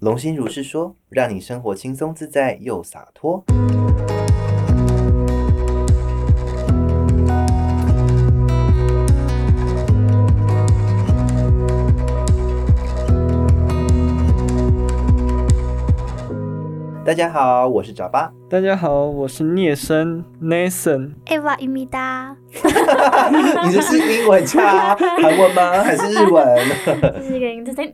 龙心如是说，让你生活轻松自在又洒脱。大家好，我是扎巴。大家好，我是聂生 Nathan。哎哇，伊米。你这是英文加韩文吗？还是日文？这是一个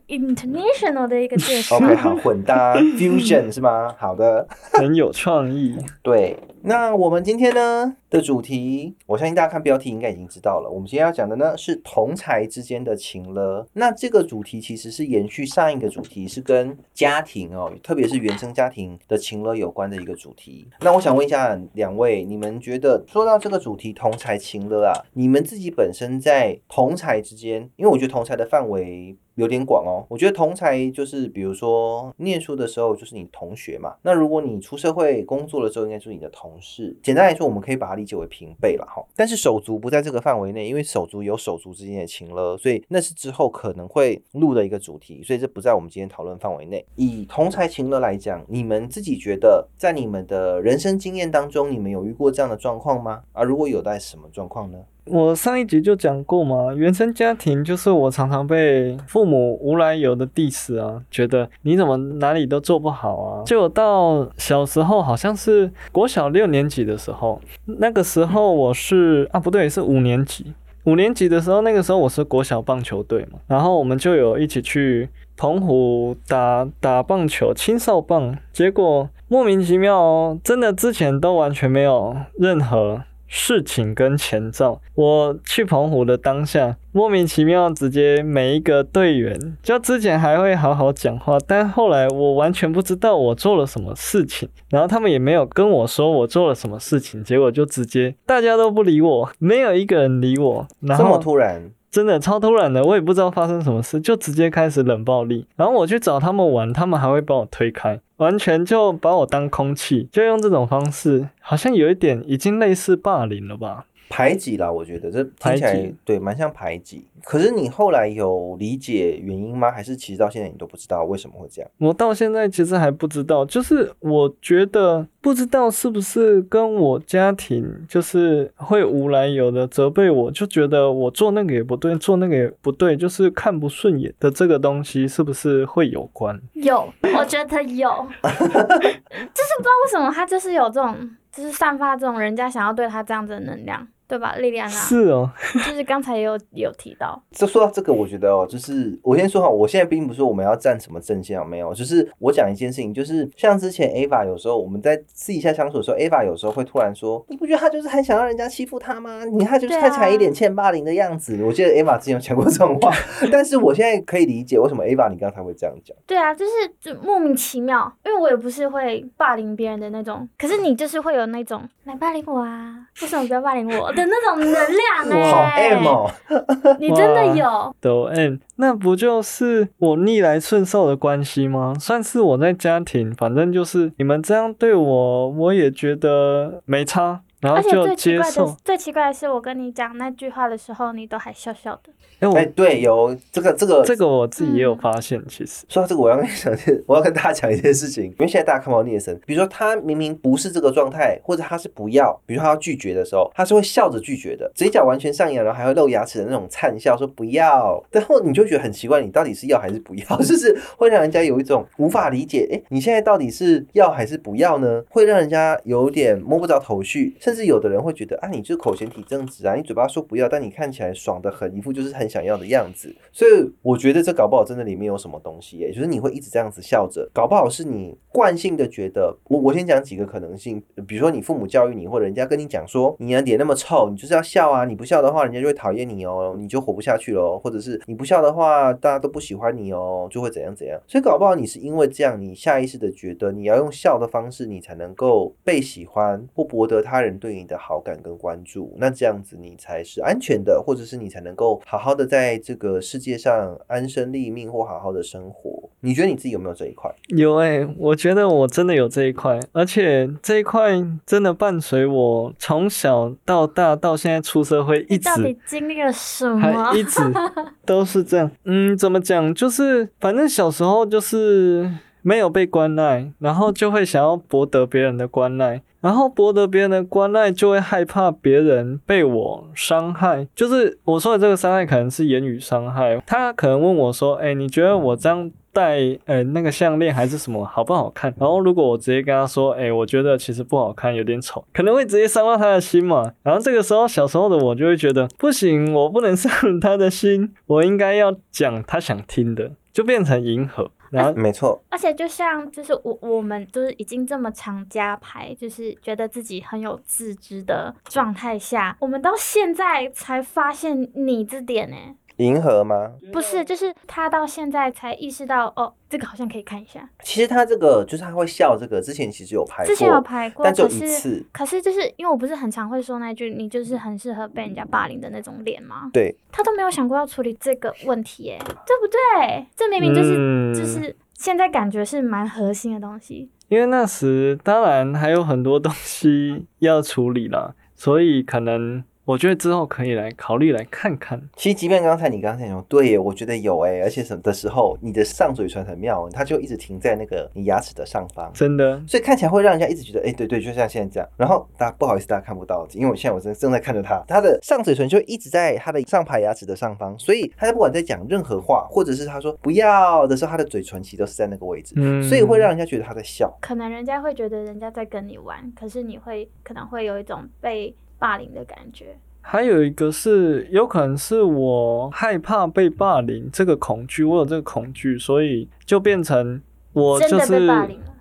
international 的一个介绍。OK，好，混搭 fusion 是吗？好的，很有创意。对，那我们今天呢，的主题，我相信大家看标题应该已经知道了。我们今天要讲的呢是同才之间的情了。那这个主题其实是延续上一个主题，是跟家庭哦，特别是原生家庭的情了有关的一个主题。那我想问一下两位，你们觉得说到这个主题同才情了啊，你们自己本身在同才之间，因为我觉得同才的范围。有点广哦，我觉得同才就是，比如说念书的时候就是你同学嘛。那如果你出社会工作的时候，应该就是你的同事。简单来说，我们可以把它理解为平辈了哈。但是手足不在这个范围内，因为手足有手足之间的情了，所以那是之后可能会录的一个主题，所以这不在我们今天讨论范围内。以同才情了来讲，你们自己觉得在你们的人生经验当中，你们有遇过这样的状况吗？啊，如果有，在什么状况呢？我上一集就讲过嘛，原生家庭就是我常常被父母无来由的 diss 啊，觉得你怎么哪里都做不好啊。就到小时候，好像是国小六年级的时候，那个时候我是啊不对，是五年级。五年级的时候，那个时候我是国小棒球队嘛，然后我们就有一起去澎湖打打棒球，青少棒。结果莫名其妙哦，真的之前都完全没有任何。事情跟前兆，我去澎湖的当下，莫名其妙直接每一个队员，就之前还会好好讲话，但后来我完全不知道我做了什么事情，然后他们也没有跟我说我做了什么事情，结果就直接大家都不理我，没有一个人理我，然这么突然，真的超突然的，我也不知道发生什么事，就直接开始冷暴力。然后我去找他们玩，他们还会把我推开，完全就把我当空气，就用这种方式，好像有一点已经类似霸凌了吧？排挤啦，我觉得这听起来对蛮像排挤。可是你后来有理解原因吗？还是其实到现在你都不知道为什么会这样？我到现在其实还不知道，就是我觉得不知道是不是跟我家庭就是会无来由的责备我，就觉得我做那个也不对，做那个也不对，就是看不顺眼的这个东西是不是会有关？有，我觉得有，就是不知道为什么他就是有这种，就是散发这种人家想要对他这样子的能量，对吧？莉莉安娜，是哦，就是刚才也有有提到，就说到这个，我觉得哦，就是我先说好，我现在并不是说我们要站什么阵线啊，没有，就是我讲一件事情，就是像之前 Ava 有时候我们在私底下相处的时候，Ava 有时候会突然说，你不觉得他就是很想让人家欺负他吗？你看他就是看起来一脸欠霸凌的样子。我记得 Ava 之前有讲过这种话，但是我现在可以理解为什么 Ava 你刚才会这样讲。对啊，就是就莫名其妙，因为我也不是会霸凌别人的那种，可是你就是会有那种来霸凌我啊，为什么不要霸凌我的那种能量 哎、好 M 哦，你真的有，抖 M，那不就是我逆来顺受的关系吗？算是我在家庭，反正就是你们这样对我，我也觉得没差，然后而且就最奇怪的接受。最奇怪的是，我跟你讲那句话的时候，你都还笑笑的。哎、对，有这个这个这个我自己也有嗯。发现，其实说到这个，我要跟你讲一件，我要跟大家讲一件事情，因为现在大家看不到聂神，比如说他明明不是这个状态，或者他是不要，比如说他要拒绝的时候，他是会笑着拒绝的，嘴角完全上扬，然后还会露牙齿的那种灿笑，说不要，然后你就觉得很奇怪，你到底是要还是不要，就是会让人家有一种无法理解，哎，你现在到底是要还是不要呢？会让人家有点摸不着头绪，甚至有的人会觉得啊，你这口嫌体正直啊，你嘴巴说不要，但你看起来爽的很，一副就是很想要的样子。所以我觉得这搞不好真的里面有什么东西耶，就是你会一直这样子笑着，搞不好是你惯性的觉得。我我先讲几个可能性，比如说你父母教育你，或者人家跟你讲说你的脸那么臭，你就是要笑啊，你不笑的话，人家就会讨厌你哦，你就活不下去喽，或者是你不笑的话，大家都不喜欢你哦，就会怎样怎样。所以搞不好你是因为这样，你下意识的觉得你要用笑的方式，你才能够被喜欢或博得他人对你的好感跟关注，那这样子你才是安全的，或者是你才能够好好的在这个世界上安身立命或好好的生活。你觉得你自己有没有这一块？有诶、我觉得我真的有这一块，而且这一块真的伴随我从小到大到现在出社会，一直到底经历了什么还？一直 都是这样。嗯，怎么讲？就是反正小时候就是没有被关爱，然后就会想要博得别人的关爱，然后博得别人的关爱，就会害怕别人被我伤害。就是我说的这个伤害，可能是言语伤害。他可能问我说：“哎、你觉得我这样戴呃那个项链还是什么好不好看？”然后如果我直接跟他说：“哎、我觉得其实不好看，有点丑。”可能会直接伤到他的心嘛。然后这个时候，小时候的我就会觉得不行，我不能伤了他的心，我应该要讲他想听的，就变成迎合。然后没错，而且就像就是我我们就是已经这么常加牌，就是觉得自己很有自知的状态下，我们到现在才发现你这点呢、迎合吗？不是，就是他到现在才意识到哦，这个好像可以看一下。其实他这个就是他会笑这个，之前其实有拍过，之前有拍过，但只有可是一次。可是就是因为我不是很常会说那句“你就是很适合被人家霸凌的那种脸”吗？对，他都没有想过要处理这个问题，耶，对不对？这明明就是、嗯就是现在感觉是蛮核心的东西。因为那时当然还有很多东西要处理了，所以可能我觉得之后可以来考虑来看看。其实即便刚才你刚才说对耶，我觉得有哎，而且什么的时候，你的上嘴唇很妙，它就一直停在那个你牙齿的上方。真的，所以看起来会让人家一直觉得，哎、对对，就像现在这样。然后大家不好意思，大家看不到，因为我现在我正正在看着他，他的上嘴唇就一直在他的上排牙齿的上方，所以他不管在讲任何话，或者是他说不要的时候，他的嘴唇其实都是在那个位置，嗯，所以会让人家觉得他在笑。可能人家会觉得人家在跟你玩，可是你会可能会有一种被霸凌的感觉。还有一个是有可能是我害怕被霸凌这个恐惧，我有这个恐惧，所以就变成我就是。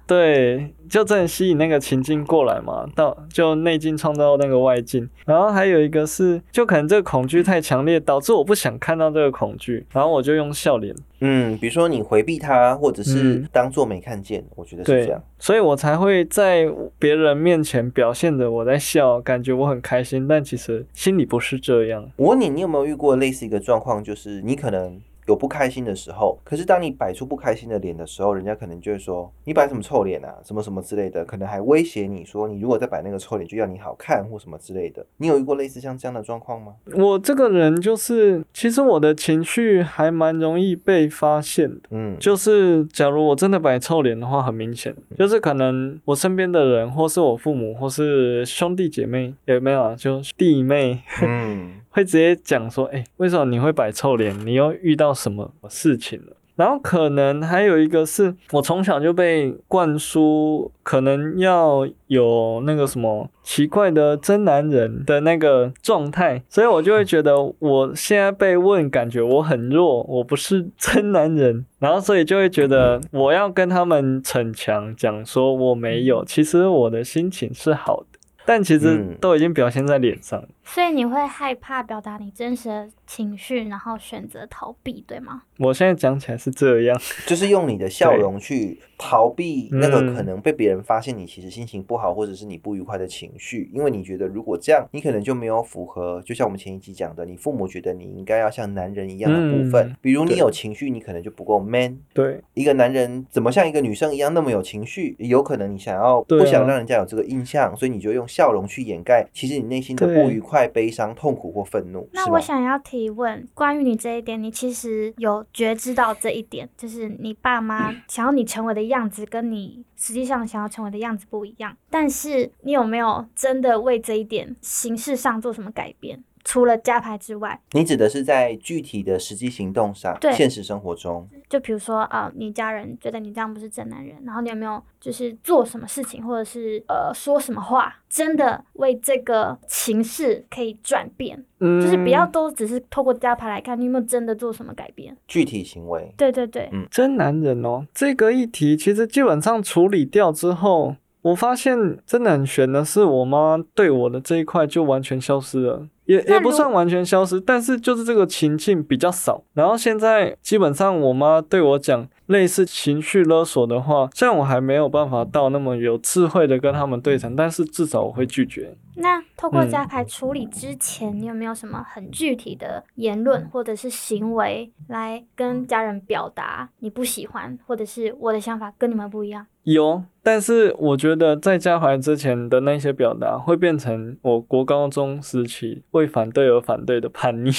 对，就真的吸引那个情境过来嘛，到就内境创造那个外境。然后还有一个是，就可能这个恐惧太强烈，导致我不想看到这个恐惧，然后我就用笑脸，嗯，比如说你回避他，或者是嗯当做没看见，我觉得是这样。，所以我才会在别人面前表现的我在笑，感觉我很开心，但其实心里不是这样。我问你，你有没有遇过类似一个状况，就是你可能有不开心的时候，可是当你摆出不开心的脸的时候，人家可能就会说你摆什么臭脸啊，什么什么之类的，可能还威胁你说你如果再摆那个臭脸，就要你好看或什么之类的。你有遇过类似像这样的状况吗？我这个人就是，其实我的情绪还蛮容易被发现的。嗯，就是假如我真的摆臭脸的话，很明显，就是可能我身边的人，或是我父母，或是兄弟姐妹，有没有啊，就弟妹嗯，会直接讲说，哎、为什么你会摆臭脸？你又遇到什么事情了？然后可能还有一个是我从小就被灌输，可能要有那个什么奇怪的真男人的那个状态，所以我就会觉得我现在被问，感觉我很弱，我不是真男人，然后所以就会觉得我要跟他们逞强，讲说我没有，其实我的心情是好的，但其实嗯都已经表现在脸上了。所以你会害怕表达你真实的情绪，然后选择逃避，对吗？我现在讲起来是这样，就是用你的笑容去逃避那个嗯可能被别人发现你其实心情不好或者是你不愉快的情绪，因为你觉得如果这样，你可能就没有符合，就像我们前一集讲的，你父母觉得你应该要像男人一样的部分，嗯比如你有情绪，你可能就不够 man。对，一个男人怎么像一个女生一样那么有情绪？有可能你想要不想让人家有这个印象，所以你就用笑容去掩盖，其实你内心的不愉快、悲伤、痛苦或愤怒，那我？想要提问，关于你这一点，你其实有觉知到这一点，就是你爸妈 想要你成为的样子，跟你实际上想要成为的样子不一样。但是你有没有真的为这一点形式上做什么改变？除了加牌之外，你指的是在具体的实际行动上，对现实生活中，就比如说啊、你家人觉得你这样不是真男人，然后你有没有就是做什么事情，或者是呃说什么话，真的为这个情势可以转变？嗯，就是不要都只是透过加牌来看，你有没有真的做什么改变？具体行为。对对对，嗯真男人哦，这个议题其实基本上处理掉之后，我发现真的很悬的是，我妈对我的这一块就完全消失了。也也不算完全消失，但是就是这个情境比较少。然后现在基本上我妈对我讲类似情绪勒索的话，虽然我还没有办法到那么有智慧的跟他们对谈，但是至少我会拒绝。那透过嗯加牌处理之前，你有没有什么很具体的言论或者是行为来跟家人表达你不喜欢，或者是我的想法跟你们不一样？有，但是我觉得在加怀之前的那些表达，会变成我国高中时期为反对而反对的叛逆。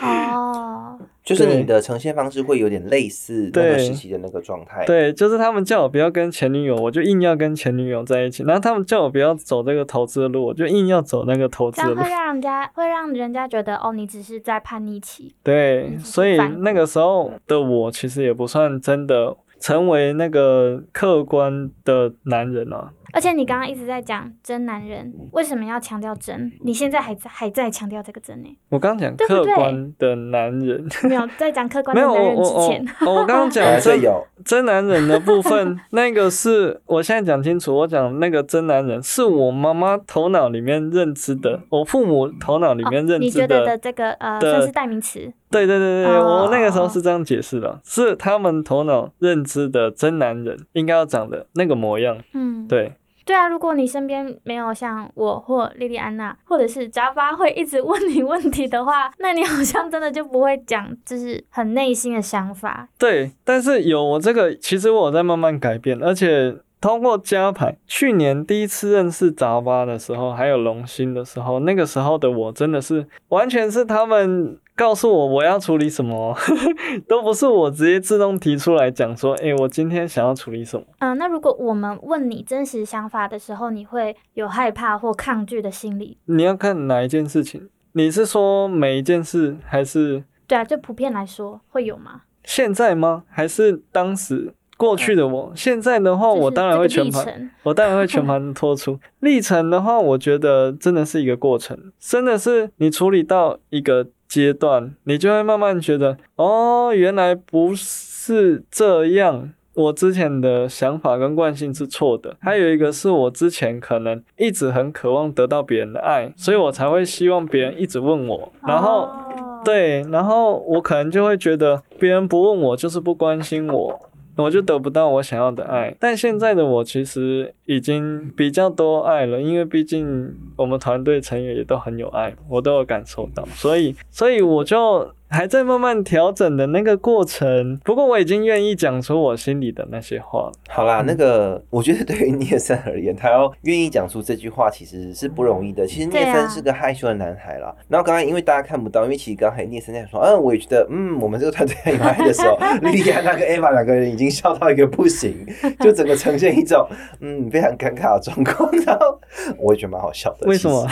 哦，就是你的呈现方式会有点类似那个对时期的那个状态。，对，就是他们叫我不要跟前女友，我就硬要跟前女友在一起；然后他们叫我不要走这个投资的路，我就硬要走那个投资的路这样会。让人家会让人家觉得哦，你只是在叛逆期。对，嗯所以那个时候的我其实也不算真的成为那个客观的男人啊。而且你刚刚一直在讲真男人，为什么要强调真？你现在还在还在强调这个真呢？我刚讲客观的男人，没有在讲客观 没有的男人我我我之前，哦我刚刚讲 真有真男人的部分，那个是我现在讲清楚，我讲那个真男人是我妈妈头脑里面认知的，我父母头脑里面哦认知你觉得的这个呃算是代名词？对对对对，哦我那个时候是这样解释的，是他们头脑认知的真男人应该要长的那个模样。嗯，对，对啊，如果你身边没有像我或莉莉安娜，或者是扎巴会一直问你问题的话，那你好像真的就不会讲，就是很内心的想法。对，但是有我这个，其实我在慢慢改变，而且通过加牌，去年第一次认识扎巴的时候，还有龙心的时候，那个时候的我真的是完全是他们告诉我我要处理什么，都不是我直接自动提出来讲说，诶，我今天想要处理什么。嗯、那如果我们问你真实想法的时候，你会有害怕或抗拒的心理？你要看哪一件事情？你是说每一件事，还是对啊，就普遍来说会有吗？现在吗？还是当时过去的我？现在的话，我当然会全盘，我当然会全盘托出。历程的话，我觉得真的是一个过程，真的是你处理到一个阶段，你就会慢慢觉得，哦，原来不是这样。我之前的想法跟惯性是错的，还有一个是我之前可能一直很渴望得到别人的爱，所以我才会希望别人一直问我，然后哦，对，然后我可能就会觉得别人不问我就是不关心我，我就得不到我想要的爱。但现在的我其实已经比较多爱了，因为毕竟我们团队成员也都很有爱，我都有感受到，所以，所以我就还在慢慢调整的那个过程。不过我已经愿意讲出我心里的那些话了。好啦，那个 我觉得对于聂森而言，他要愿意讲出这句话，其实是不容易的。其实聂森是个害羞的男孩啦。然后刚才因为大家看不到，因为其实刚才聂森在说，嗯，我也觉得，嗯，我们这个团队很有爱的时候，莉莉安娜跟 Eva 两个人已经笑到一个不行，就整个呈现一种嗯非常尴尬的状况。然后我也觉得蛮好笑的。为什么？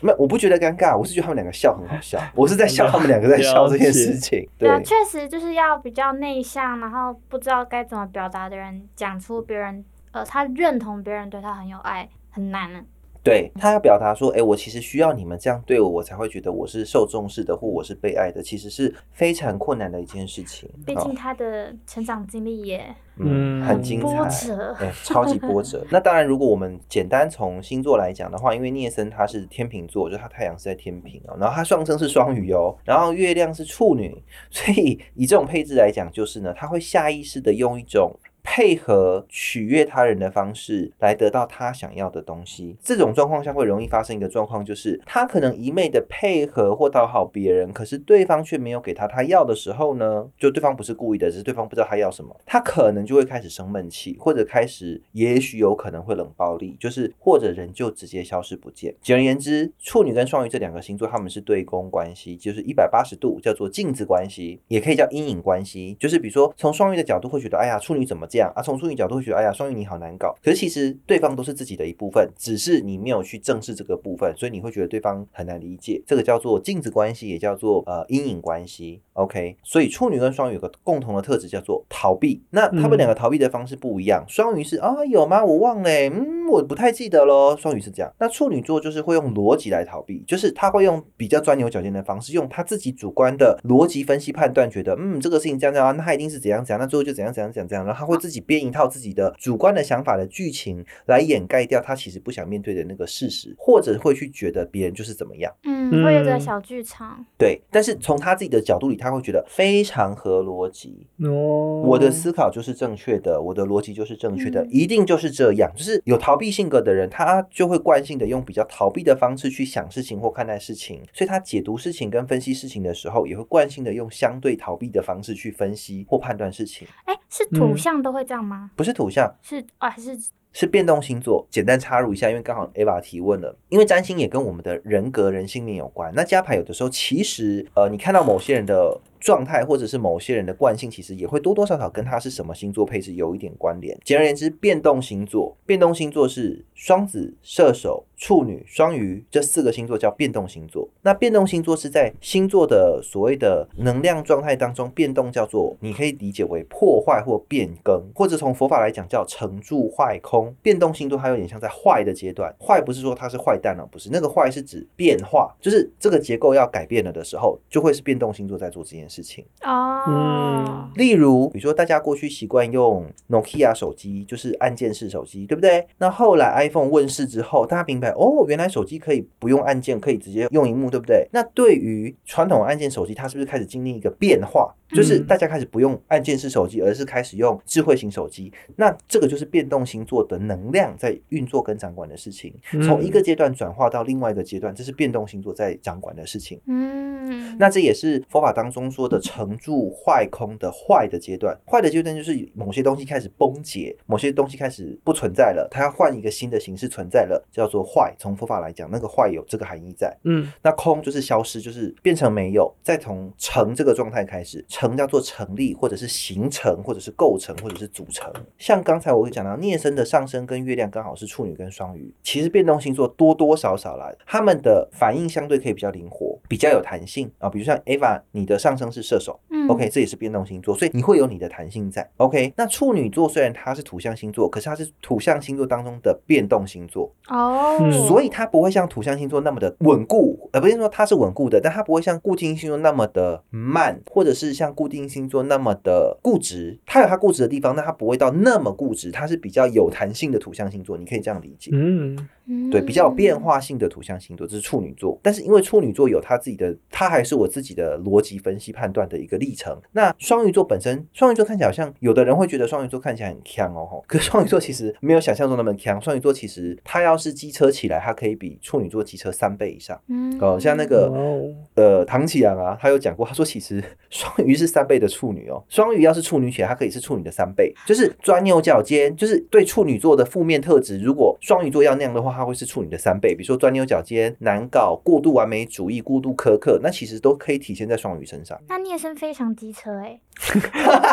没有，我不觉得尴尬，我是觉得他们两个笑很好笑，我是在笑他们两个在笑这件事情。对啊，确实就是要比较内向，然后不知道该怎么表达的人，讲出别人呃，他认同别人对他很有爱，很难啊。对他要表达说，哎、我其实需要你们这样对我，我才会觉得我是受重视的，或我是被爱的，其实是非常困难的一件事情。哦毕竟他的成长经历也嗯，嗯很精波彩。超级波折。那当然，如果我们简单从星座来讲的话，因为聂森他是天秤座，就是他太阳是在天平哦，然后他上升是双鱼哦，然后月亮是处女，所以以这种配置来讲，就是呢，他会下意识的用一种。配合取悦他人的方式来得到他想要的东西，这种状况下会容易发生一个状况，就是他可能一昧的配合或讨好别人，可是对方却没有给他他要的时候呢，就对方不是故意的，只是对方不知道他要什么，他可能就会开始生闷气，或者开始也许有可能会冷暴力，就是或者人就直接消失不见。简而言之，处女跟双鱼这两个星座他们是对宫关系，就是一百八十度，叫做镜子关系，也可以叫阴影关系。就是比如说从双鱼的角度会觉得，哎呀，处女怎么这样啊？从处女角度会觉得，哎呀，双鱼你好难搞。可是其实对方都是自己的一部分，只是你没有去正视这个部分，所以你会觉得对方很难理解。这个叫做镜子关系，也叫做呃阴影关系。OK，所以处女跟双鱼有个共同的特质叫做逃避。那他们两个逃避的方式不一样，双鱼是啊有吗？我忘了欸、嗯，我不太记得咯。双鱼是这样，那处女座就是会用逻辑来逃避，就是他会用比较钻牛角尖的方式，用他自己主观的逻辑分析判断，觉得嗯这个事情这样这样啊，那他一定是怎样怎样，那最后就怎样怎样怎样怎样，然后他会自己编一套自己的主观的想法的剧情来掩盖掉他其实不想面对的那个事实，或者会去觉得别人就是怎么样。嗯，会有个嗯小剧场。对，但是从他自己的角度里，他会觉得非常合逻辑。哦，我的思考就是正确的，我的逻辑就是正确的，嗯一定就是这样。就是有逃避性格的人，他就会惯性的用比较逃避的方式去想事情或看待事情，所以他解读事情跟分析事情的时候，也会惯性的用相对逃避的方式去分析或判断事情。哎，是土嗯象都会这样吗？不是土象，是啊，还是是变动星座。简单插入一下，因为刚好 Eva 提问了，因为占星也跟我们的人格、人性面有关。那加牌有的时候其实，呃，你看到某些人的状态或者是某些人的惯性，其实也会多多少少跟他是什么星座配置有一点关联。简而言之，变动星座，变动星座是双子、射手、处女、双鱼这四个星座叫变动星座。那变动星座是在星座的所谓的能量状态当中变动，叫做你可以理解为破坏或变更，或者从佛法来讲叫成住坏空。变动星座它有点像在坏的阶段，坏不是说它是坏蛋哦，不是那个坏是指变化，就是这个结构要改变了的时候，就会是变动星座在做这件事情。哦，嗯例如，比如说大家过去习惯用 Nokia 手机，就是按键式手机，对不对？那后来 iPhone 问世之后，大家明白哦，原来手机可以不用按键，可以直接用荧幕，对不对？那对于传统按键手机，它是不是开始经历一个变化？就是嗯大家开始不用按键式手机，而是开始用智慧型手机。那这个就是变动星座的能量在运作跟掌管的事情，嗯从一个阶段转化到另外一个阶段，这是变动星座在掌管的事情。嗯，那这也是佛法当中说的成住坏空的坏的阶段。坏的阶段就是某些东西开始崩解，某些东西开始不存在了，它要换一个新的形式存在了，叫做坏。从佛法来讲，那个坏有这个含义在。嗯那空就是消失，就是变成没有，再从成这个状态开始，成叫做成立，或者是形成，或者是构成，或者是组成。像刚才我讲到聂生的上升跟月亮刚好是处女跟双鱼，其实变动星座多多少少啦，他们的反应相对可以比较灵活，比较有弹性啊。比如像 Eva，你的上升是射手，嗯 OK，这也是变动星座，所以你会有你的弹性在。OK，那处女座虽然它是土象星座，可是它是土象星座当中的变动星座，哦，嗯所以它不会像土象星座那么的稳固，呃，不是说它是稳固的，但它不会像固定星座那么的慢，或者是像固定星座那么的固执。它有它固执的地方，但它不会到那么固执，它是比较有弹性的土象星座，你可以这样理解。嗯嗯对，比较有变化性的土象星座，这是处女座。但是因为处女座有他自己的，他还是我自己的逻辑分析判断的一个历程。那双鱼座本身，双鱼座看起来好像有的人会觉得双鱼座看起来很强哦，可是双鱼座其实没有想象中那么强。双鱼座其实他要是机车起来，它可以比处女座机车三倍以上。嗯哦，像那个哦呃唐启阳啊，他有讲过，他说其实 双鱼是三倍的处女哦，双鱼要是处女血，它可以是处女的三倍，就是钻牛角尖，就是对处女座的负面特质，如果双鱼座要那样的话，它会是处女的三倍，比如说钻牛角尖、难搞、过度完美主义、过度苛刻，那其实都可以体现在双鱼身上。那聂生非常机车哎，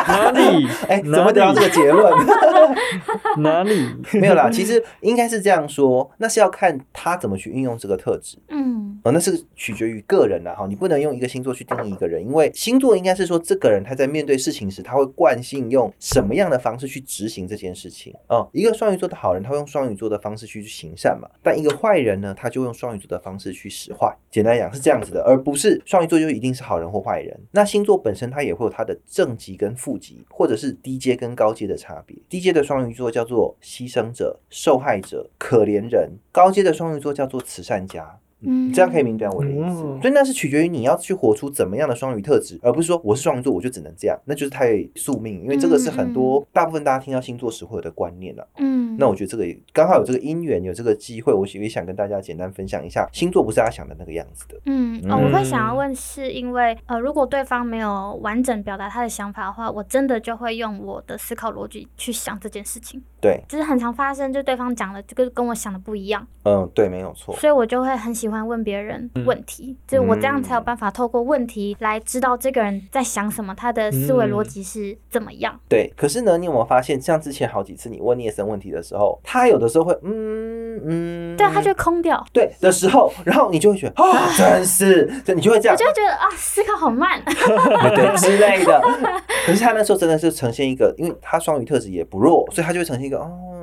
哪里？哎，怎么得到这个结论？哪里？没有啦，其实应该是这样说，那是要看他怎么去运用这个特质。嗯哦，那是取决于个人啦，哈，你不能用一个星座去定义一个人，因为星座应该是说这个人他在面对事情时，他会惯性用什么样的方式去执行这件事情。哦，一个双鱼座的好人，他会用双鱼座的方式去行善嘛，但一个坏人呢，他就用双鱼座的方式去使坏。简单讲是这样子的，而不是双鱼座就一定是好人或坏人。那星座本身它也会有它的正极跟负极，或者是低阶跟高阶的差别。低阶的双鱼座叫做牺牲者、受害者、可怜人；高阶的双鱼座叫做慈善家。嗯，这样可以明白我的意思。嗯所以那是取决于你要去活出怎么样的双鱼特质，而不是说我是双鱼座我就只能这样，那就是太宿命。因为这个是很多大部分大家听到星座时会有的观念了。嗯，那我觉得这个也刚好有这个因缘，有这个机会，我也想跟大家简单分享一下，星座不是大家想的那个样子的。嗯，哦，我会想要嗯问，是因为呃，如果对方没有完整表达他的想法的话，我真的就会用我的思考逻辑去想这件事情，对，就是很常发生，就对方讲的这个跟我想的不一样，嗯，对，没有错。所以我就会很喜欢问别人嗯问题，就我这样才有办法透过问题来知道这个人在想什么，他的思维逻辑是怎么样。对，可是呢，你有没有发现，像之前好几次你问聂森问题的时候，他有的时候会嗯嗯，对，他就会空掉，对的时候，然后你就会觉得啊，真是，就你就会这样我就，会觉得啊，思考好慢。对之类的。可是他那时候真的是呈现一个，因为他双鱼特质也不弱，所以他就会呈现一个哦，嗯，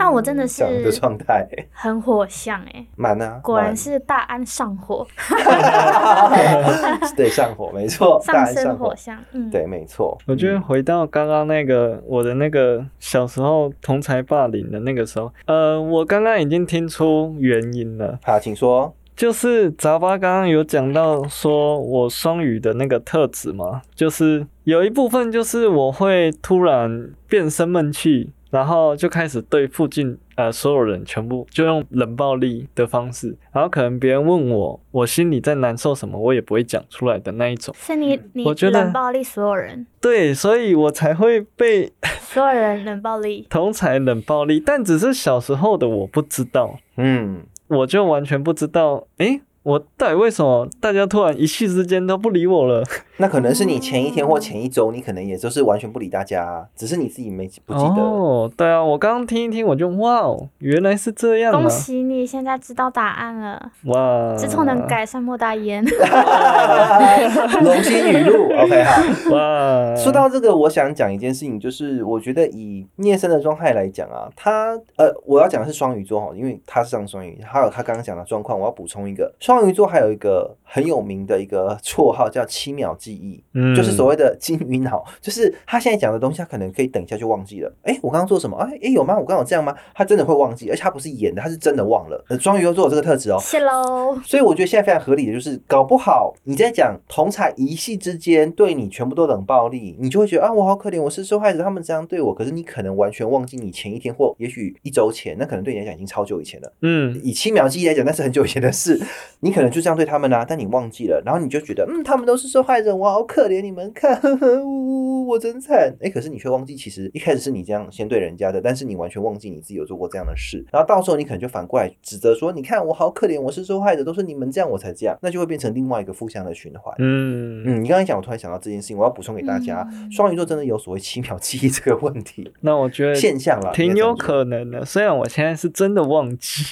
那我真的这样的是状态，很火象哎、满啊，果然是大安上火，对上火，没错，大上安上升火象。嗯，对，没错。我觉得嗯回到刚刚那个我的那个小时候同才霸凌的那个时候，呃，我刚刚已经听出原因了，好，请说。就是杂巴刚刚有讲到说我双语的那个特质嘛，就是有一部分就是我会突然变生闷气，然后就开始对附近呃所有人全部就用冷暴力的方式，然后可能别人问我我心里在难受什么，我也不会讲出来的那一种。是你你我觉得冷暴力所有人，对，所以我才会被 所有人冷暴力。同才冷暴力，但只是小时候的我不知道，嗯，我就完全不知道，诶，我到底为什么大家突然一气之间都不理我了？那可能是你前一天或前一周，你可能也就是完全不理大家啊，只是你自己没不记得。哦，对啊，我刚刚听一听，我就哇哦，原来是这样啊！恭喜你现在知道答案了，哇，自从能改，善莫大焉。龙心语录，OK 哈。哇，说到这个，我想讲一件事情，就是我觉得以聂生的状态来讲啊，他呃，我要讲的是双鱼座哈，因为他是上双鱼，还有他刚刚讲的状况，我要补充一个，双鱼座还有一个很有名的一个绰号叫七秒记忆，嗯就是所谓的金鱼脑，就是他现在讲的东西，他可能可以等一下就忘记了。哎，我刚刚做什么？哎哎，有吗？我刚刚有这样吗？他真的会忘记，而且他不是演的，他是真的忘了。呃双鱼座有这个特质哦，谢喽。所以我觉得现在非常合理的就是，搞不好你在讲同才一系之间对你全部都冷暴力，你就会觉得啊，我好可怜，我是受害者，他们这样对我。可是你可能完全忘记你前一天或也许一周前，那可能对你来讲已经超久以前了。嗯，以七秒记忆来讲，那是很久以前的事，你可能就这样对他们啦、但你忘记了，然后你就觉得嗯，他们都是受害者，我好可怜，你们看，呵呵呜，我真惨。哎，可是你却忘记，其实一开始是你这样先对人家的，但是你完全忘记你自己有做过这样的事，然后到时候你可能就反过来指责说，你看我好可怜，我是受害者，都是你们这样我才这样，那就会变成另外一个负向的循环。嗯，嗯，你刚才讲，我突然想到这件事情，我要补充给大家，嗯双鱼座真的有所谓七秒记忆这个问题 那我觉得现象了，挺有。可能的，虽然我现在是真的忘记。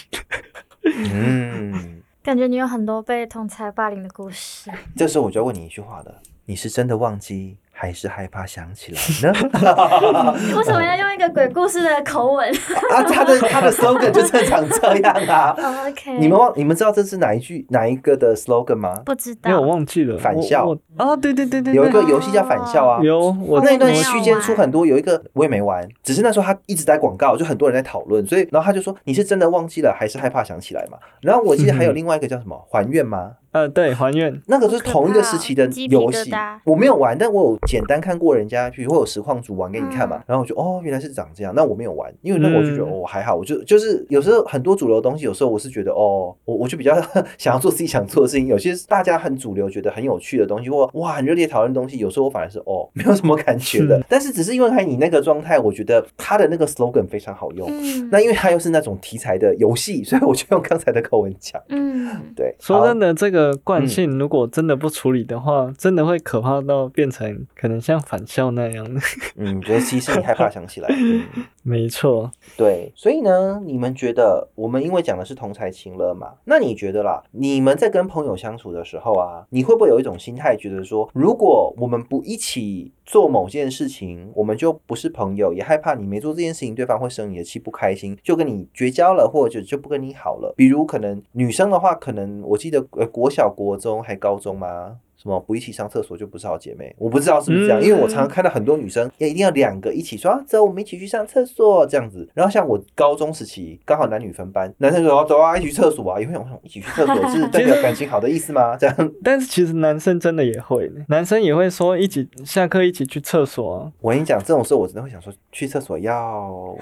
嗯，感觉你有很多被同才霸凌的故事。这时候我就要问你一句话了：你是真的忘记，还是害怕想起来呢？为什么要用一个鬼故事的口吻啊，他的他的 slogan 就正常这样啊。哦？OK，你们忘你们知道这是哪一句哪一个的 slogan 吗？不知道因为我？忘记了我返校我啊，对对对对，有一对个游戏叫返校啊。有我那一段区间出很多，有一个我也没玩，只是那时候他一直在广告，就很多人在讨论，所以然后他就说你是真的忘记了，还是害怕想起来嘛？然后我记得还有另外一个叫什么还愿吗？呃对还愿。那个是同一个时期的游戏，我没有玩，但我有简单看过人家，比如会有实况组玩给你看嘛，嗯。然后我就哦原来是长这样，那我没有玩，因为那我就觉得、嗯。哦还好，我就就是有时候很多主流的东西，有时候我是觉得哦我我就比较 想要做自己想做的事情，有些大家很主流觉得很有趣的东西或哇很热烈讨论的东西，有时候我反而是哦 没有什么感觉的，但是只是因为看你那个状态，我觉得他的那个 slogan 非常好用，嗯。那因为他又是那种题材的游戏，所以我就用刚才的口吻讲，嗯，对，好说真的，这个惯性如果真的不处理的话，真的会可怕到变成可能像返校那样的。嗯，尤其实你害怕想起来。嗯没错，对，所以呢，你们觉得我们因为讲的是同才情乐嘛？那你觉得啦，你们在跟朋友相处的时候啊，你会不会有一种心态，觉得说，如果我们不一起做某件事情，我们就不是朋友，也害怕你没做这件事情，对方会生你的气，不开心，就跟你绝交了，或者就不跟你好了。比如可能女生的话，可能我记得呃国小、国中还高中吗？什么不一起上厕所就不是好姐妹？我不知道是不是这样，嗯因为我常常看到很多女生也一定要两个一起说啊，走，我们一起去上厕所这样子。然后像我高中时期刚好男女分班，男生说走啊，一起去厕所啊，也会想说一起去厕所是 代表感情好的意思吗？这样，但是其实男生真的也会，男生也会说一起下课一起去厕所啊。我跟你讲，这种事我真的会想说，去厕所要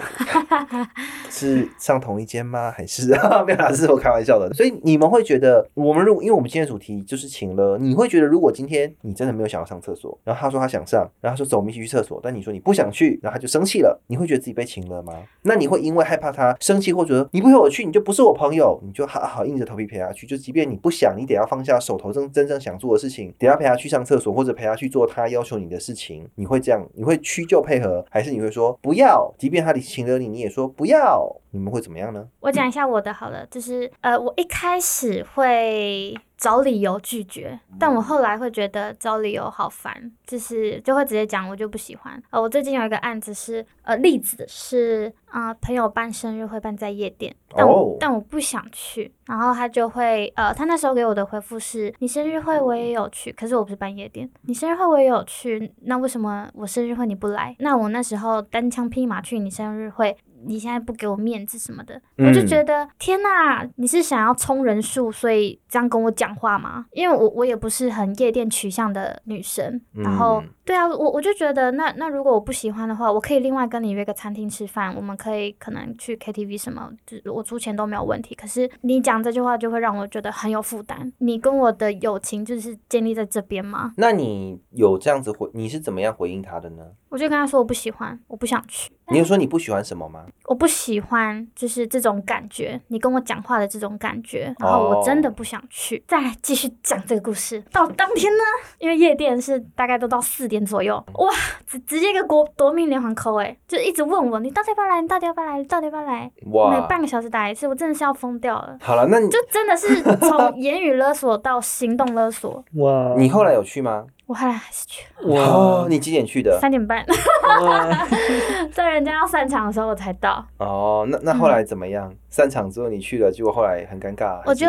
是上同一间吗？还是没有啦，这是我开玩笑的。所以你们会觉得，我们如果因为我们今天的主题就是情了，你会觉得，如果今天你真的没有想要上厕所，然后他说他想上，然后他说走，我们一起去厕所，但你说你不想去，然后他就生气了，你会觉得自己被情了吗？那你会因为害怕他生气，或者你不陪我去，你就不是我朋友，你就好好硬着头皮陪他去，就即便你不想，你得要放下手头真真正想做的事情，得要陪他去上厕所，或者陪他去做他要求你的事情，你会这样，你会屈就配合，还是你会说不要？即便他请了你，你也说不要，你们会怎么样呢？我讲一下我的好了，就是呃，我一开始会找理由拒绝，但我后来会觉得找理由好烦，就是就会直接讲我就不喜欢。呃，我最近有一个案子是呃例子是啊、呃朋友办生日会办在夜店，但我、哦但我不想去，然后他就会呃他那时候给我的回复是你生日会我也有去，可是我不是办夜店，你生日会我也有去，那为什么我生日会你不来？那我那时候单枪匹马去你生日会。你现在不给我面子什么的，我就嗯觉得天呐，你是想要冲人数，所以这样跟我讲话吗？因为我我也不是很夜店取向的女生，然后嗯对啊，我我就觉得那那如果我不喜欢的话，我可以另外跟你约个餐厅吃饭，我们可以可能去 KTV 什么，就我出钱都没有问题。可是你讲这句话就会让我觉得很有负担。你跟我的友情就是建立在这边吗？那你有这样子回，你是怎么样回应他的呢？我就跟他说我不喜欢，我不想去。你有说你不喜欢什么吗？我不喜欢就是这种感觉，你跟我讲话的这种感觉，然后我真的不想去。再来继续讲这个故事，到当天呢，因为夜店是大概都到四点左右，哇，直直接一个国夺命连环扣哎，就一直问我你到底要不要来，你到底要不要来，你到底要不要来，每哇，半个小时打一次，我真的是要疯掉了。好了，那你就真的是从言语勒索到行动勒索，哇，你后来有去吗？我后来还是去了哦，哇你几点去的？三点半，哇，在人家要散场的时候我才到。哦，那那后来怎么样？散场之后你去了，结果后来很尴尬。我就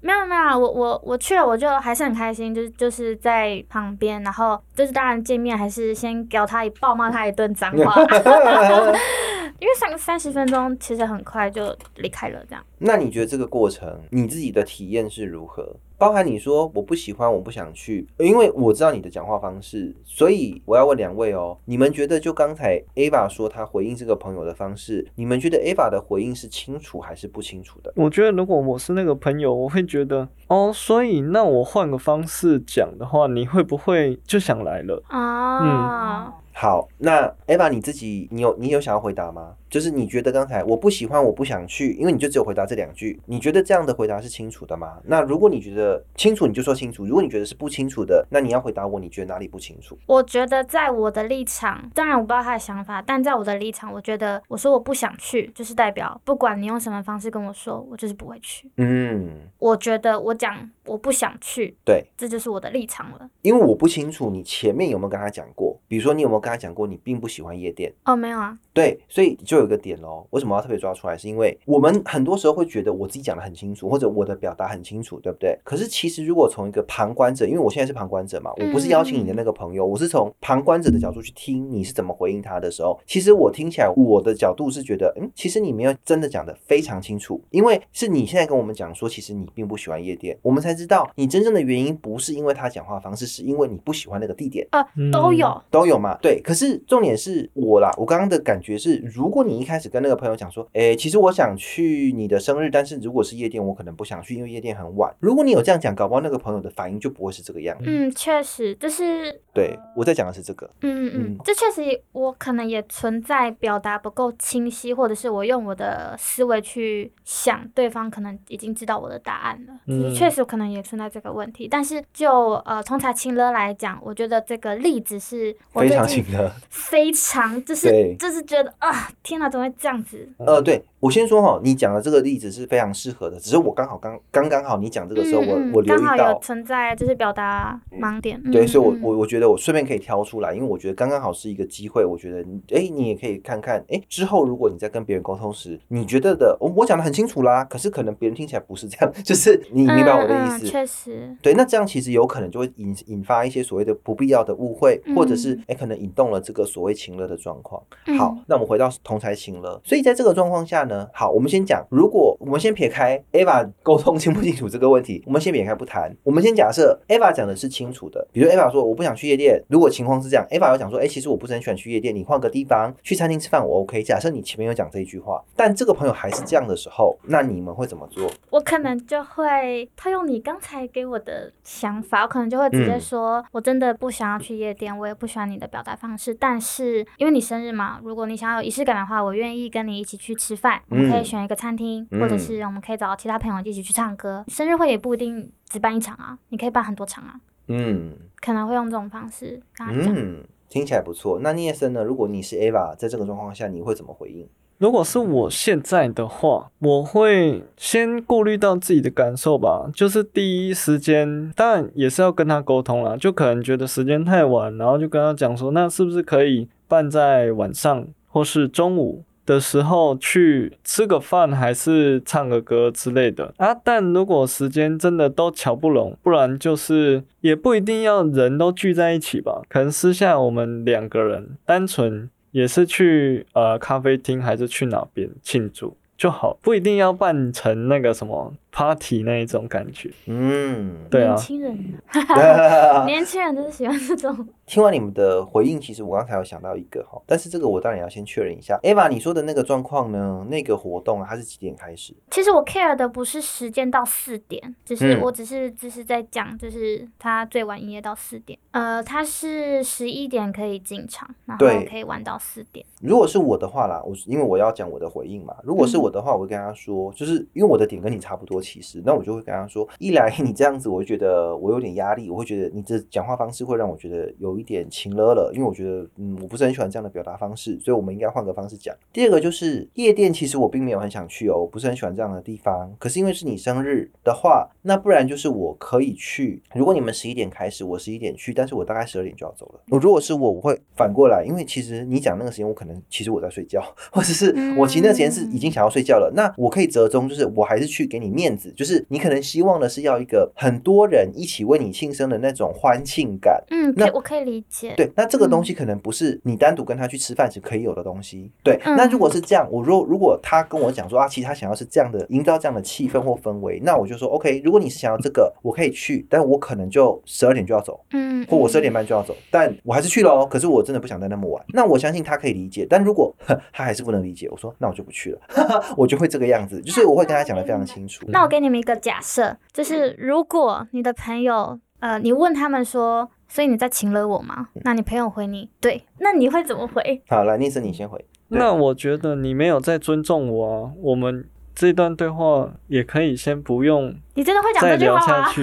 没有没有，我我我去了，我就还是很开心，就是就是在旁边，然后就是当然见面还是先屌他一暴骂他一顿脏话，因为三三十分钟其实很快就离开了，这样。那你觉得这个过程你自己的体验是如何？包含你说我不喜欢，我不想去，因为我知道你的讲话方式，所以我要问两位哦，你们觉得就刚才 Ava 说她回应这个朋友的方式，你们觉得 Ava 的回应是清楚还是不清楚的？我觉得如果我是那个朋友，我会觉得哦，所以那我换个方式讲的话，你会不会就想来了？啊、嗯好，那 Ava 你自己，你有你有想要回答吗？就是你觉得刚才我不喜欢，我不想去，因为你就只有回答这两句，你觉得这样的回答是清楚的吗？那如果你觉得清楚，你就说清楚；如果你觉得是不清楚的，那你要回答我，你觉得哪里不清楚？我觉得在我的立场，当然我不知道他的想法，但在我的立场，我觉得我说我不想去，就是代表不管你用什么方式跟我说，我就是不会去。嗯，我觉得我讲我不想去，对，这就是我的立场了。因为我不清楚你前面有没有跟他讲过，比如说你有没有跟他讲过你并不喜欢夜店。哦，没有啊，对，所以就有一个点喽。为什么要特别抓出来？是因为我们很多时候会觉得我自己讲的很清楚，或者我的表达很清楚，对不对？可是其实如果从一个旁观者，因为我现在是旁观者嘛，我不是邀请你的那个朋友，我是从旁观者的角度去听你是怎么回应他的时候，其实我听起来我的角度是觉得，嗯，其实你没有真的讲的非常清楚，因为是你现在跟我们讲说，其实你并不喜欢夜店，我们才知道你真正的原因不是因为他讲话方式，是因为你不喜欢那个地点。啊，都有。都有嘛？对，可是重点是我啦，我刚刚的感觉是，如果你一开始跟那个朋友讲说，诶，其实我想去你的生日，但是如果是夜店，我可能不想去，因为夜店很晚。如果你有这样讲，搞不好那个朋友的反应就不会是这个样子。嗯，确实，就是对，我在讲的是这个。嗯嗯这确实我可能也存在表达不够清晰，或者是我用我的思维去想，对方可能已经知道我的答案了，嗯确实可能也存在这个问题。但是就呃从才情勒来讲，我觉得这个例子是我非常情的，非常就是就是觉得啊，天哪，怎么会这样子？呃，对我先说哈，你讲的这个例子是非常适合的，只是我刚好刚刚刚好你讲这个时候，我我留意到，存在就是表达盲点，对，嗯所以我嗯我我觉得我顺便可以挑出来，因为我觉得刚刚好是一个机会，我觉得哎，你也可以看看，哎，之后如果你在跟别人沟通时，你觉得的，我我讲的很清楚啦，可是可能别人听起来不是这样，就是你明白我的意思。确实，对，那这样其实有可能就会引引发一些所谓的不必要的误会，或者是嗯哎可能引动了这个所谓情乐的状况。嗯好，那我们回到同才情乐，所以在这个状况下呢，好，我们先讲，如果我们先撇开 Ava 沟通 清不清楚这个问题，我们先撇开不谈，我们先假设 Ava 讲的是清楚的，比如 Ava 说我不想去夜店，如果情况是这样，Ava 有讲说，哎，其实我不是很喜欢去夜店，你换个地方去餐厅吃饭我 OK。假设你前面有讲这一句话，但这个朋友还是这样的时候，那你们会怎么做？我可能就会套用你刚才给我的想法，我可能就会直接嗯说，我真的不想要去夜店，我也不喜欢你的表达方式，但是因为你生日嘛，如果你想要有仪式感的话，我愿意跟你一起去吃饭，我们可以嗯选一个餐厅，嗯或者是我们可以找其他朋友一起去唱歌。生日会也不一定只办一场啊，你可以办很多场啊，嗯可能会用这种方式跟他讲。嗯，听起来不错。那聂森呢？如果你是 Ava，在这个状况下，你会怎么回应？如果是我现在的话，我会先顾虑到自己的感受吧。就是第一时间，当然也是要跟他沟通啦，就可能觉得时间太晚，然后就跟他讲说，那是不是可以办在晚上或是中午的时候去吃个饭，还是唱个歌之类的啊？但如果时间真的都瞧不拢，不然就是也不一定要人都聚在一起吧，可能私下我们两个人单纯。也是去呃咖啡厅还是去哪边庆祝就好，不一定要办成那个什么 party 那一种感觉。嗯，对啊年轻人，听 年轻人都是喜欢这种。听完你们的回应，其实我刚才有想到一个哈，但是这个我当然要先确认一下。Eva，你说的那个状况呢？那个活动啊，它是几点开始？其实我 care 的不是时间到四点，只是嗯我只是只是在讲，就是它最晚营业到四点。呃，它是十一点可以进场，然后可以玩到四点。如果是我的话啦，我因为我要讲我的回应嘛。如果是我的话，我会跟他说，就是因为我的点跟你差不多，其实那我就会跟他说，一来 你这样子，我就觉得我有点压力，我会觉得你这讲话方式会让我觉得有一点情了了，因为我觉得嗯，我不是很喜欢这样的表达方式，所以我们应该换个方式讲。第二个就是夜店，其实我并没有很想去哦，我不是很喜欢这样的地方。可是因为是你生日的话，那不然就是我可以去。如果你们十一点开始，我十一点去，但是我大概十二点就要走了。我如果是我，我会反过来，因为其实你讲那个时间，我可能其实我在睡觉，或者是我其实那时间是已经想要睡觉了。那我可以折中，就是我还是去给你面子，就是你可能希望的是要一个很多人一起为你庆生的那种欢庆感。嗯，那我可以理解。对，那这个东西可能不是你单独跟他去吃饭时可以有的东西。对，嗯那如果是这样，我如果如果他跟我讲说啊，其实他想要是这样的，营造这样的气氛或氛围，那我就说 OK，如果你是想要这个，我可以去，但我可能就十二点就要走，嗯，或我十二嗯点半就要走，但我还是去了哦。可是我真的不想待那么晚，那我相信他可以理解。但如果 他还是不能理解，我说那我就不去了，我就会这个样子，就是我会跟他讲的非常清楚。那我给你们一个假设，就是如果你的朋友，呃，你问他们说，所以你在请了我吗？那你朋友回你对，那你会怎么回？好，来，聂生你先回。那我觉得你没有在尊重我啊，我们这段对话也可以先不用你真的会讲再这句话吗？聊下去。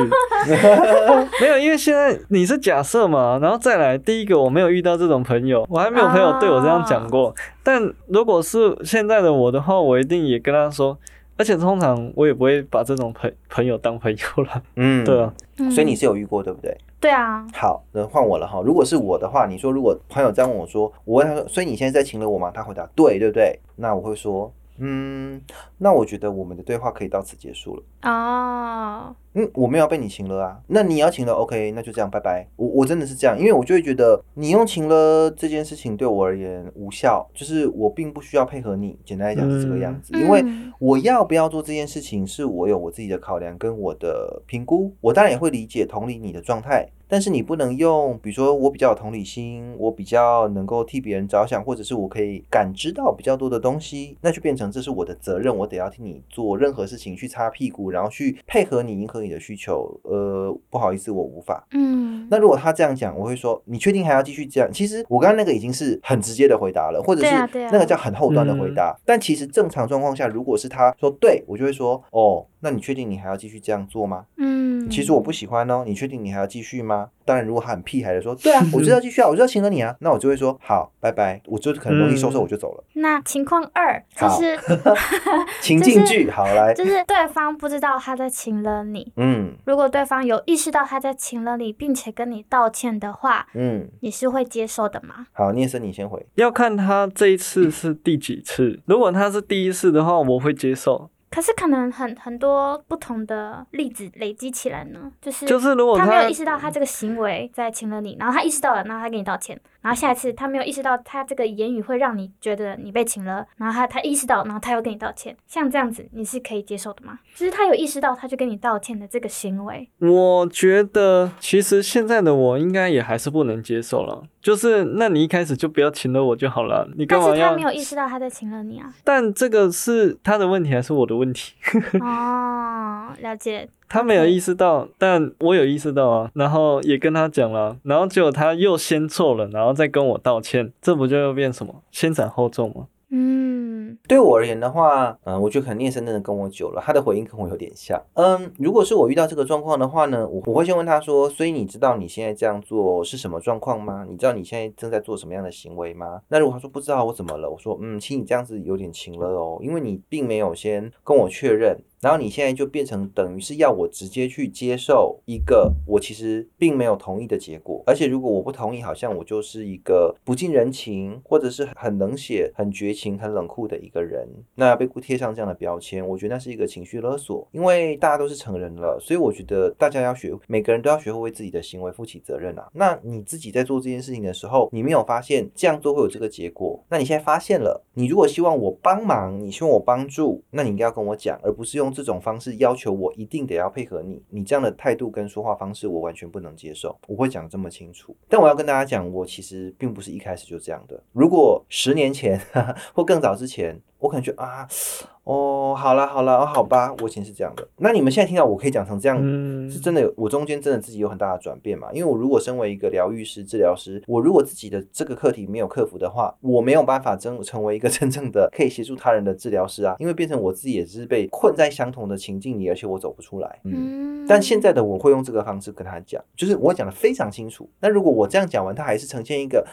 没有，因为现在你是假设嘛，然后再来，第一个我没有遇到这种朋友，我还没有朋友对我这样讲过。但如果是现在的我的话，我一定也跟他说，而且通常我也不会把这种朋朋友当朋友了。嗯，对啊，嗯所以你是有遇过对不对？对啊，好，那换我了哈。如果是我的话，你说如果朋友这样问我说，我问他说，所以你现在在请了我吗？他回答对，对不对？那我会说，嗯，那我觉得我们的对话可以到此结束了。哦，嗯，我没有要被你请了啊，那你要请了，OK，那就这样，拜拜。我我真的是这样，因为我就会觉得你用请了这件事情对我而言无效，就是我并不需要配合你。简单来讲是这个样子，因为嗯我要不要做这件事情，是我有我自己的考量跟我的评估。我当然也会理解同理你的状态，但是你不能用，比如说我比较有同理心，我比较能够替别人着想，或者是我可以感知到比较多的东西，那就变成这是我的责任，我得要替你做任何事情，去擦屁股，然后去配合你，迎合你的需求。呃，不好意思，我无法。嗯，那如果他这样讲，我会说，你确定还要继续这样？其实我刚刚那个已经是很直接的回答了，或者是那个叫很后端的回答。但其实正常状况下，如果是他说对，我就会说，哦，那你确定你还要继续这样做吗？嗯，其实我不喜欢哦，你确定你还要继续吗？当然，如果他很屁孩的说，对啊，我就要继续啊，我就要请了你啊，那我就会说好，拜拜，我就可能容易收收我就走了。那情况二 就是情境剧，好来，就是对方不知道他在请了你，嗯如果对方有意识到他在请了你，并且跟你道歉的话，嗯，你是会接受的吗？好，聂生你先回。要看他这一次是第几次。如果他是第一次的话，我会接受。可是可能很很多不同的例子累积起来呢，就是就是如果他没有意识到他这个行为在请了你，然后他意识到了，然后他给你道歉，然后下一次他没有意识到他这个言语会让你觉得你被请了，然后他他意识到，然后他又跟你道歉，像这样子你是可以接受的吗？就是他有意识到他就跟你道歉的这个行为，我觉得其实现在的我应该也还是不能接受了。就是那你一开始就不要请了我就好了，你干嘛要但是他没？有意识到他在请了你啊。但这个是他的问题还是我的问题？哦，了解。他没有意识到，但我有意识到啊，然后也跟他讲了，然后结果他又先错了，然后再跟我道歉，这不就又变什么先斩后奏吗？嗯对我而言的话，嗯、我觉得可能聂生真的跟我久了，他的回应跟我有点像。嗯，如果是我遇到这个状况的话呢，我我会先问他说，所以你知道你现在这样做是什么状况吗？你知道你现在正在做什么样的行为吗？那如果他说不知道，我怎么了？我说，嗯，其实你这样子有点轻了哦，因为你并没有先跟我确认。然后你现在就变成等于是要我直接去接受一个我其实并没有同意的结果，而且如果我不同意，好像我就是一个不近人情，或者是很冷血、很绝情、很冷酷的一个人。那被贴上这样的标签，我觉得那是一个情绪勒索。因为大家都是成人了，所以我觉得大家要学，每个人都要学会为自己的行为负起责任啊。那你自己在做这件事情的时候，你没有发现这样做会有这个结果，那你现在发现了，你如果希望我帮忙，你希望我帮助，那你应该要跟我讲，而不是用这种方式要求我一定得要配合你，你这样的态度跟说话方式我完全不能接受。我会讲这么清楚，但我要跟大家讲，我其实并不是一开始就这样的。如果十年前 或更早之前，我可能觉得啊，哦，好了好了，哦好吧，我以前是这样的。那你们现在听到我可以讲成这样，嗯是真的有，我中间真的自己有很大的转变嘛？因为我如果身为一个疗愈师、治疗师，我如果自己的这个课题没有克服的话，我没有办法真成为一个真正的可以协助他人的治疗师啊，因为变成我自己也是被困在相同的情境里，而且我走不出来。嗯。嗯，但现在的我会用这个方式跟他讲，就是我讲的非常清楚。那如果我这样讲完，他还是呈现一个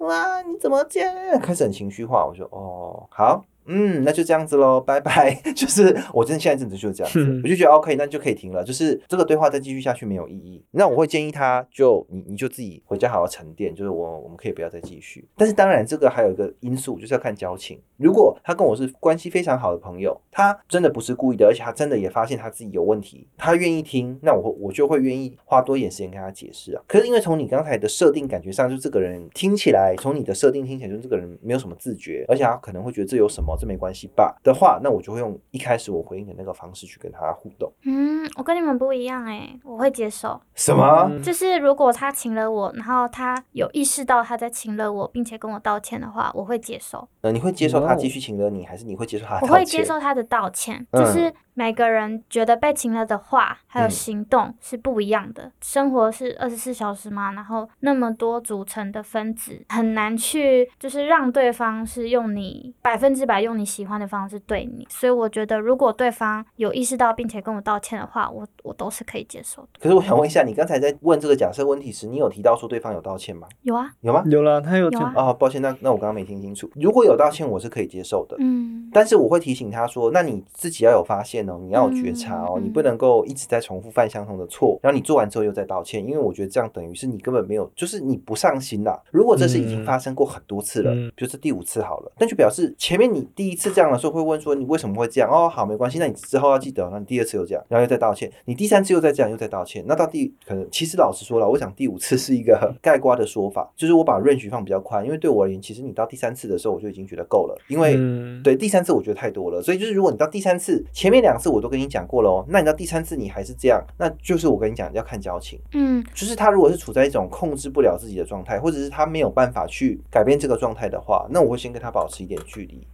哇你怎么这样，开始很情绪化，我说哦好。嗯，那就这样子喽，拜拜。就是我真的现在真的就是这样子，嗯我就觉得 OK，那就可以停了。就是这个对话再继续下去没有意义。那我会建议他就你你就自己回家好好沉淀，就是我我们可以不要再继续。但是当然这个还有一个因素就是要看交情。如果他跟我是关系非常好的朋友，他真的不是故意的，而且他真的也发现他自己有问题，他愿意听，那我会我就会愿意花多一点时间跟他解释啊。可是因为从你刚才的设定感觉上，就这个人听起来，从你的设定听起来，就这个人没有什么自觉，而且他可能会觉得这有什么，这没关系吧的话，那我就会用一开始我回应的那个方式去跟他互动。嗯，我跟你们不一样哎，我会接受。什么？嗯就是如果他请了我，然后他有意识到他在请了我，并且跟我道歉的话，我会接受。呃，你会接受他继续请了你，还是你会接受他的我会接受他的道歉，嗯就是每个人觉得被请了的话，还有嗯行动是不一样的。生活是二十四小时嘛，然后那么多组成的分子，很难去就是让对方是用你百分之百用你喜欢的方式对你。所以我觉得，如果对方有意识到并且跟我道歉的话，我我都是可以接受的。可是我想问一下，你刚才在问这个假设问题时，你有提到说对方有道歉吗？有啊，有吗？有了，他有讲有啊，哦，抱歉，那那我刚刚没听清楚。如果有道歉，我是可以接受的。嗯，但是我会提醒他说，那你自己要有发现哦，你要有觉察哦，嗯你不能够一直在重复犯相同的错，然后你做完之后又再道歉，因为我觉得这样等于是你根本没有，就是你不上心啦。如果这是已经发生过很多次了，嗯比如是第五次好了，那就表示前面你第一次这样的时候会问说你为什么会这样？哦，好，没关系，那你之后要记得，那你第二次又这样，然后又再道歉，你第三次又再这样，又再道歉，那到第可能其实老实说了，我想第五次是一个 盖瓜的说法，就是我把 range 放比较宽，因为对我而言，其实你到第三次的时候我就已经觉得够了，因为。嗯，对，第三次我觉得太多了，所以就是如果你到第三次，前面两次我都跟你讲过了哦，那你到第三次你还是这样，那就是我跟你讲要看交情，嗯就是他如果是处在一种控制不了自己的状态，或者是他没有办法去改变这个状态的话，那我会先跟他保持一点距离。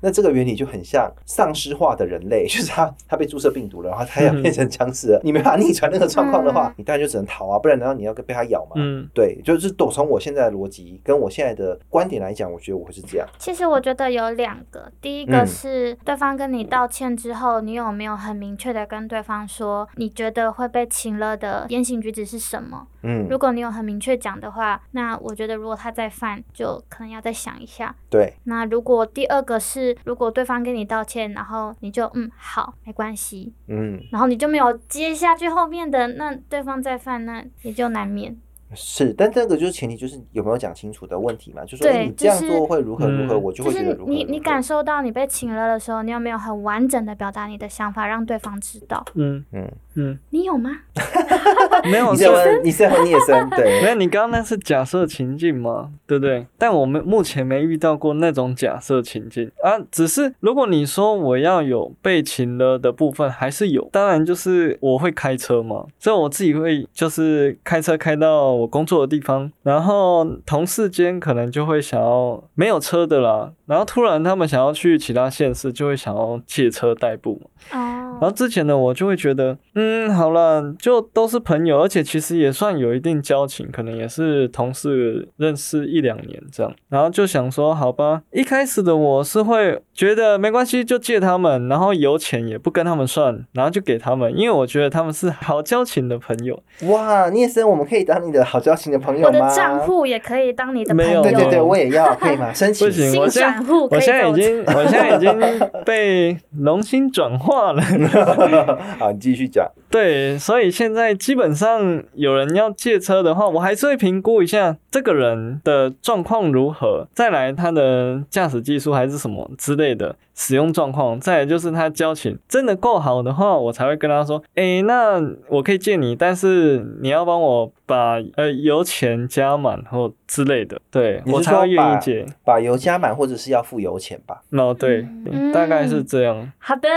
那这个原理就很像丧尸化的人类，就是他他被注射病毒了，然后他要变成僵尸了，你没办法逆转那个状况的话，你当然就只能逃啊，不然难道你要被他咬吗？嗯对，就是都从我现在的逻辑跟我现在的观点来讲，我觉得我会是这样。其实我觉得有两个，第一个嗯是对方跟你道歉之后，你有没有很明确的跟对方说，你觉得会被请了的言行举止是什么？嗯，如果你有很明确讲的话，那我觉得如果他再犯，就可能要再想一下。对，那如果第二个是，如果对方跟你道歉，然后你就嗯好，没关系，嗯，然后你就没有接下去后面的，那对方再犯，那也就难免。是，但这个就是前提，就是有没有讲清楚的问题嘛？就说你这样做会如何如何，嗯我就就是会觉得如何如何你你感受到你被请了的时候，你有没有很完整的表达你的想法，让对方知道？嗯嗯，嗯，你有吗？没有你是你是在问聂森对 没有，你刚刚那是假设情境嘛，对不对？但我们目前没遇到过那种假设情境啊。只是如果你说我要有被请了的部分，还是有。当然就是我会开车嘛，所以我自己会就是开车开到我工作的地方，然后同事间可能就会想要没有车的啦，然后突然他们想要去其他县市，就会想要借车代步嘛。哦然，后之前呢，我就会觉得，嗯，好了，就都是朋友，而且其实也算有一定交情，可能也是同事认识一两年这样。然后就想说，好吧，一开始的我是会觉得没关系，就借他们，然后有钱也不跟他们算，然后就给他们，因为我觉得他们是好交情的朋友。哇，聂生，我们可以当你的好交情的朋友我吗？的账户也可以当你的朋友。没有对对对，我也要，可以吗？申请不行新我现在转户我现在以给我已经，我现在已经被龙心转化了。好，你继续讲。对，所以现在基本上有人要借车的话，我还是会评估一下这个人的状况如何，再来他的驾驶技术还是什么之类的使用状况，再来就是他交情真的够好的话，我才会跟他说，诶，那我可以借你，但是你要帮我把呃油钱加满或之类的，对我才会愿意借。把油加满，或者是要付油钱吧？哦，对，嗯大概是这样。好的，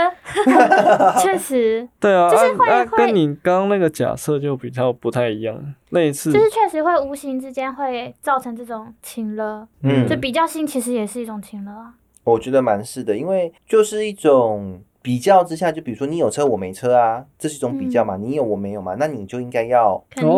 确实，对啊，就是跟你刚刚那个假设就比较不太一样，类似就是确实会无形之间会造成这种情了，嗯就比较性其实也是一种情了啊。我觉得蛮是的，因为就是一种比较之下，就比如说你有车我没车啊，这是一种比较嘛，你有我没有嘛，那你就应该要帮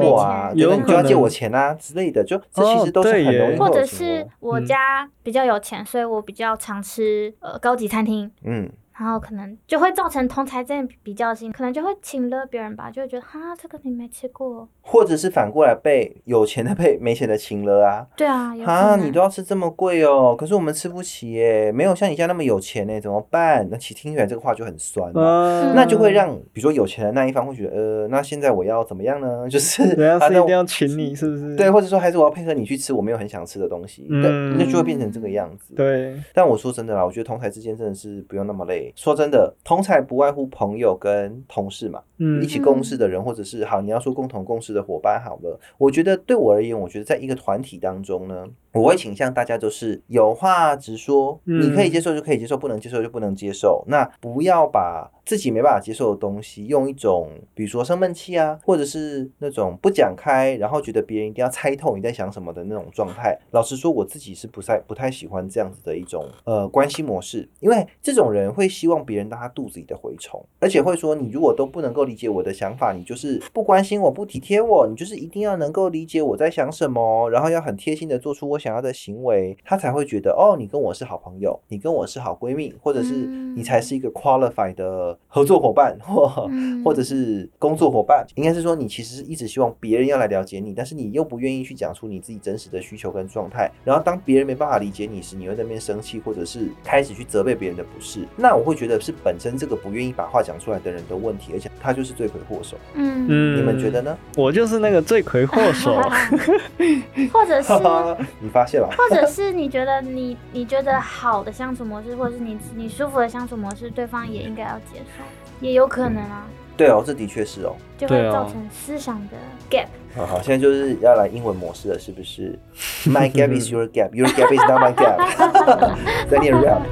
我啊，钱，对你就要借我钱啊之类的，就这其实都是很容易会有情是哦我嗯。家比较有钱，所以我比较常吃呃高级餐厅，嗯，然后可能就会造成同才间比较心，可能就会请了别人吧，就会觉得哈这个你没吃过，或者是反过来被有钱的被没钱的请了啊。对啊，有可啊，你都要吃这么贵哦，可是我们吃不起耶，没有像你家那么有钱呢，怎么办？那其实听起来这个话就很酸嘛。啊，那就会让，比如说有钱的那一方会觉得，呃，那现在我要怎么样呢？就是人家啊那我是一定要请你，是不是？对，或者说还是我要配合你去吃我没有很想吃的东西，对，嗯那就会变成这个样子。对，但我说真的啦，我觉得同台之间真的是不用那么累。说真的，同才不外乎朋友跟同事嘛，嗯一起共事的人，或者是好你要说共同共事的伙伴好了。我觉得对我而言，我觉得在一个团体当中呢，我会倾向大家都是有话直说，嗯你可以接受就可以接受，不能接受就不能接受。那不要把自己没办法接受的东西，用一种比如说生闷气啊，或者是那种不讲开，然后觉得别人一定要猜透你在想什么的那种状态。老实说，我自己是不太不太喜欢这样子的一种呃关系模式，因为这种人会希望别人当他肚子里的蛔虫，而且会说你如果都不能够理解我的想法，你就是不关心我、不体贴我，你就是一定要能够理解我在想什么，然后要很贴心的做出我想要的行为，他才会觉得哦，你跟我是好朋友，你跟我是好闺蜜，或者是你才是一个 qualified 的合作伙伴，或嗯。或者是工作伙伴，应该是说你其实是一直希望别人要来了解你，但是你又不愿意去讲出你自己真实的需求跟状态，然后当别人没办法理解你时，你会在那边生气，或者是开始去责备别人的不是，那我会觉得是本身这个不愿意把话讲出来的人的问题，而且他就是罪魁祸首。嗯，嗯，你们觉得呢？我就是那个罪魁祸首。或者是你发现了？或者是你觉得你你觉得好的相处模式，或者是你你舒服的相处模式，对方也应该要接受，也有可能啊，对哦，这的确是哦。就会造成思想的 gap。好好，现在就是要来英文模式了，是不是？My gap is your gap, your gap is not my gap。在念 rap。